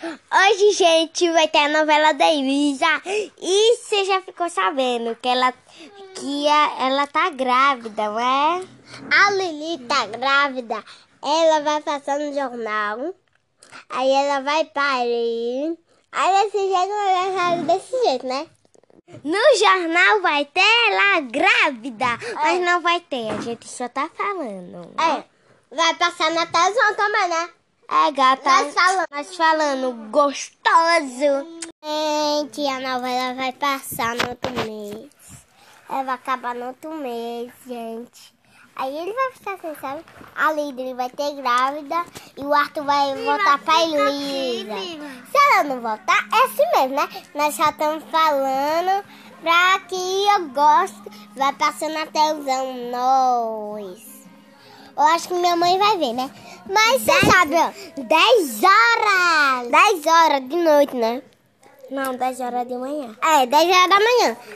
Hoje, gente, vai ter a novela da Elisa. E você já ficou sabendo que ela, que a, ela tá grávida, não é? A Lili tá grávida. Ela vai passar no jornal. Aí ela vai parir. Aí desse jeito ela vai desse jeito, né? No jornal vai ter ela grávida, mas não vai ter, a gente só tá falando. É. Vai passar na televisão também, né? É, gata. Nós falando. Nós falando gostoso. Gente, a novela vai passar no outro mês. Ela vai acabar no outro mês, gente. Aí ele vai ficar assim, sabe? A Lidri vai ter grávida e o Arthur vai voltar pra Elisa. Se ela não voltar, é assim mesmo, né? Nós já estamos falando pra que eu goste. Vai passar na televisão, nós. Eu acho que minha mãe vai ver, né? Mas você sabe, ó. 10 horas! 10 horas de noite, né? Não, 10 horas de manhã. É, 10 horas da manhã.